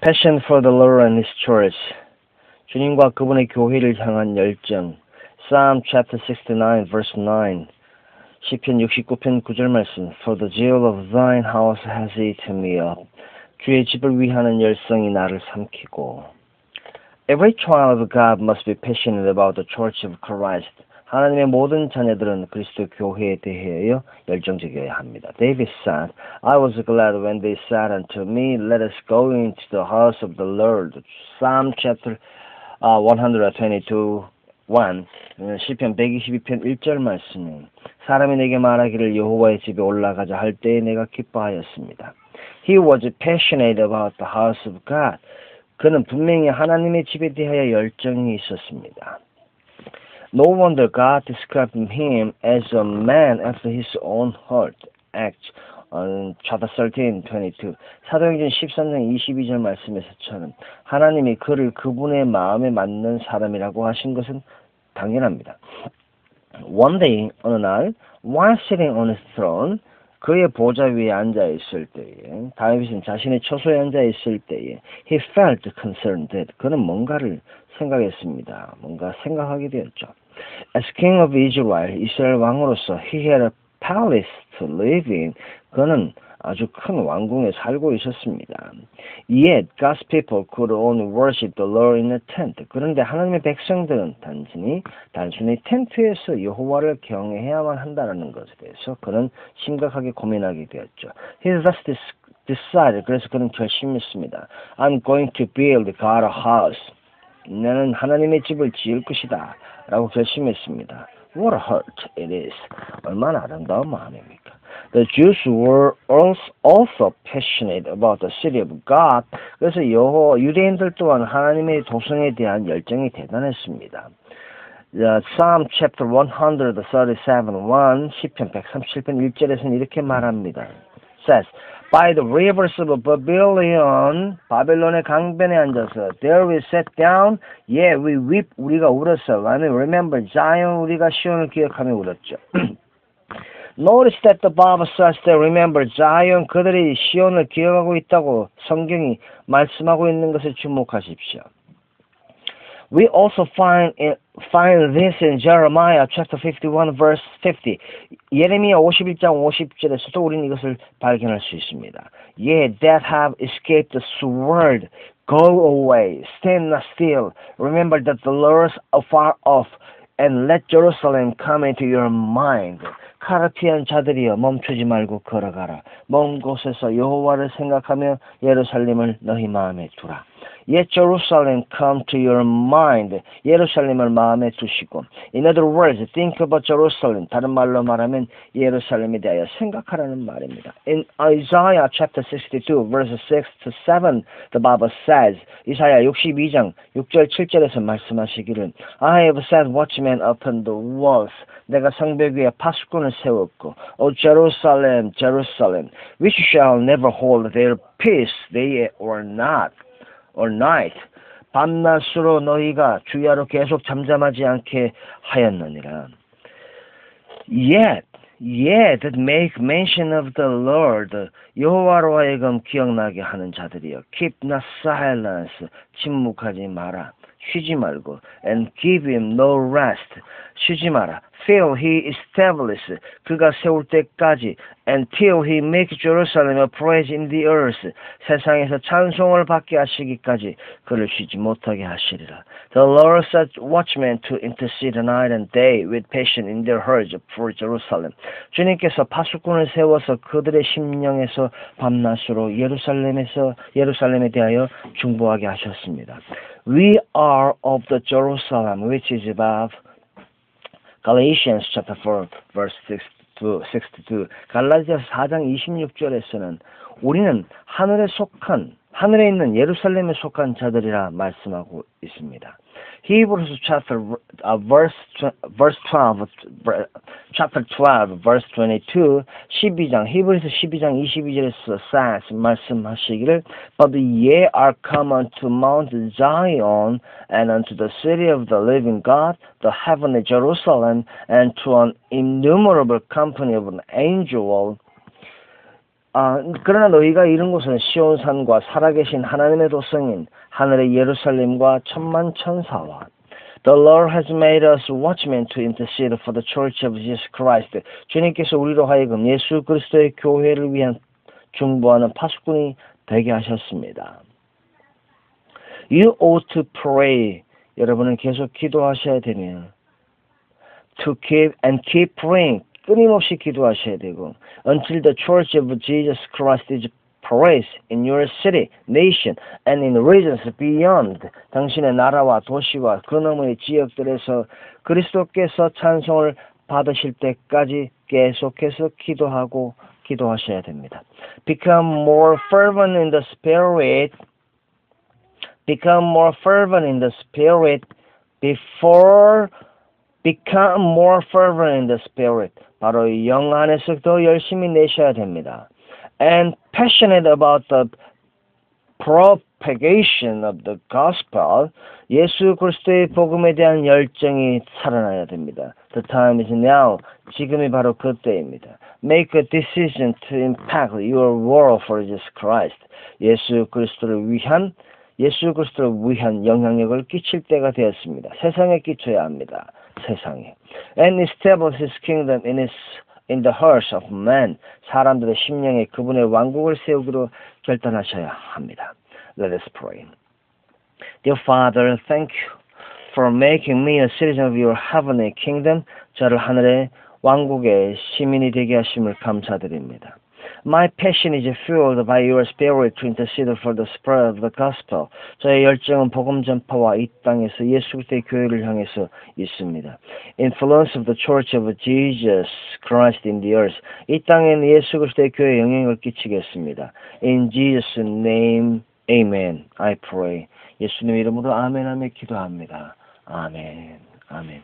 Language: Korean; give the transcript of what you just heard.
Passion for the Lord and His Church. 주님과 그분의 교회를 향한 열정. Psalm chapter 69 verse 9. 시편 69편 9절 말씀. For the zeal of thine house has eaten me up. 주의 집을 위하는 열성이 나를 삼키고. Every child of God must be passionate about the church of Christ. 하나님의 모든 자녀들은 그리스도 교회에 대하여 열정적이어야 합니다. David said, I was glad when they said unto me, Let us go into the house of the Lord. Psalm chapter uh, 122, 1. 시편 122편 1절 말씀은 사람이 내게 말하기를 여호와의 집에 올라가자 할 때에 내가 기뻐하였습니다. He was passionate about the house of God. 그는 분명히 하나님의 집에 대하여 열정이 있었습니다. No wonder God described him as a man after his own heart. Acts chapter 13, 22. 사도행전 13장 22절 말씀에서처럼 하나님이 그를 그분의 마음에 맞는 사람이라고 하신 것은 당연합니다. One day, 어느 날, while sitting on his throne, 그의 보좌 위에 앉아 있을 때에 다윗은 자신의 처소에 앉아 있을 때에 he felt concerned that 그는 뭔가를 생각했습니다. 뭔가 생각하게 되었죠. As king of Israel, 이스라엘 왕으로서 he had a palace to live in. 그는 아주 큰 왕궁에 살고 있었습니다. Yet God's people could only worship the Lord in a tent. 그런데 하나님의 백성들은 단순히 단순히 텐트에서 여호와를 경외해야만 한다는 것에 대해서 그는 심각하게 고민하게 되었죠. He thus decided. 그래서 그는 결심했습니다. I'm going to build God a house. 나는 하나님의 집을 지을 것이다. 라고 결심했습니다. What a hurt it is. 얼마나 아름다운 마음입니까? The Jews were also passionate about the city of God. 그래서 여호 유대인들 또한 하나님의 도성에 대한 열정이 대단했습니다. The Psalm chapter 137, 1, 시편 137편 1절에서는 이렇게 말합니다. says, By the rivers of Babylon, 바벨론의 강변에 앉아서, there we sat down, yeah, we weep, 우리가 울었어. and remember Zion, 우리가 시온을 기억하며 울었죠. Notice that the Bible says that remember Zion, 그들이 시온을 기억하고 있다고 성경이 말씀하고 있는 것에 주목하십시오. We also find in, find this in Jeremiah chapter 51 verse 50. 예레미야 51장 50절에서도 우리는 이것을 발견할 수 있습니다. Ye that have escaped the sword, go away, stand still. Remember that the Lord is afar off, And let Jerusalem come into your mind. 카르피안 자들이여 멈추지 말고 걸어가라. 먼 곳에서 여호와를 생각하며 예루살렘을 너희 마음에 두라. Yet Jerusalem come to your mind. 예루살렘을 마음에 두시고. In other words, think about Jerusalem. 다른 말로 말하면 예루살렘에 대하여 생각하라는 말입니다. In Isaiah chapter 62 verses 6 to 7, the Bible says, 이사야 62장 6절 7절에서 말씀하시기를 I have set watchmen upon the walls. 내가 성벽 위에 파수꾼을 세웠고, O Jerusalem, Jerusalem, which shall never hold their peace, day or not. Or night 밤낮으로 너희가 주야로 계속 잠잠하지 않게 하였느니라. Yet, yet that make mention of the Lord 여호와로 하여금 기억나게 하는 자들이여 keep not silence 침묵하지 마라 쉬지 말고 and give him no rest 쉬지 마라 till he establish 그가 세울 때까지 until he make Jerusalem a praise in the earth 세상에서 찬송을 받게 하시기까지 그를 쉬지 못하게 하시리라 The Lord set watchmen to intercede night and day with passion in their hearts for Jerusalem 주님께서 파수꾼을 세워서 그들의 심령에서 밤낮으로 예루살렘에서 예루살렘에 대하여 중보하게 하셨습니다. We are of the Jerusalem which is above. Galatians chapter 4 verse 62. 62. 갈라디아서 4장 26절에서는 우리는 하늘에 속한 하늘에 있는 예루살렘에 속한 자들이라 말씀하고 있습니다. Hebrews chapter uh, verse verse 12 chapter 12 verse 22 12장 히브리서 12장 22절에서 says 말씀하시기를 but ye are come unto Mount Zion and unto the city of the living God the heavenly Jerusalem and to an innumerable company of an angel 아, 그러나 너희가 이른 곳은 시온산과 살아계신 하나님의 도성인 하늘의 예루살렘과 천만 천사와 The Lord has made us watchmen to intercede for the church of Jesus Christ. 주님께서 우리로 하여금 예수 그리스도의 교회를 위한 중보하는 파수꾼이 되게 하셨습니다. You ought to pray. 여러분은 계속 기도하셔야 되며 to keep and keep praying. 끊임없이 기도하셔야 되고 until the church of Jesus Christ is praised in your city, nation, and in regions beyond. 당신의 나라와 도시와 그 너머의 지역들에서 그리스도께서 찬송을 받으실 때까지 계속해서 기도하고 기도하셔야 됩니다. Become more fervent in the spirit. Become more fervent in the spirit before become more fervent in the spirit. 바로 영 안에서 더 열심히 내셔야 됩니다. And passionate about the propagation of the gospel. 예수 그리스도의 복음에 대한 열정이 살아나야 됩니다. The time is now. 지금이 바로 그때입니다. Make a decision to impact your world for Jesus Christ. 예수 그리스도를 위한 예수 그리스도를 위한 영향력을 끼칠 때가 되었습니다. 세상에 끼쳐야 합니다. 세상에. And establish his kingdom in his in the hearts of men. 사람들의 심령에 그분의 왕국을 세우기로 결단하셔야 합니다. Let us pray. Dear Father, thank you for making me a citizen of your heavenly kingdom. 저를 하늘의 왕국의 시민이 되게 하심을 감사드립니다. My passion is fueled by your spirit to intercede for the spread of the gospel. 저의 열정은 복음 전파와 이 땅에서 예수 그리스도의 교회를 향해서 있습니다. Influence of the Church of Jesus Christ in the earth. 이 땅에는 예수 그리스도의 교회에 영향을 끼치겠습니다. In Jesus' name, Amen. I pray. 예수님 이름으로 아멘 하며 기도합니다. 아멘. 아멘.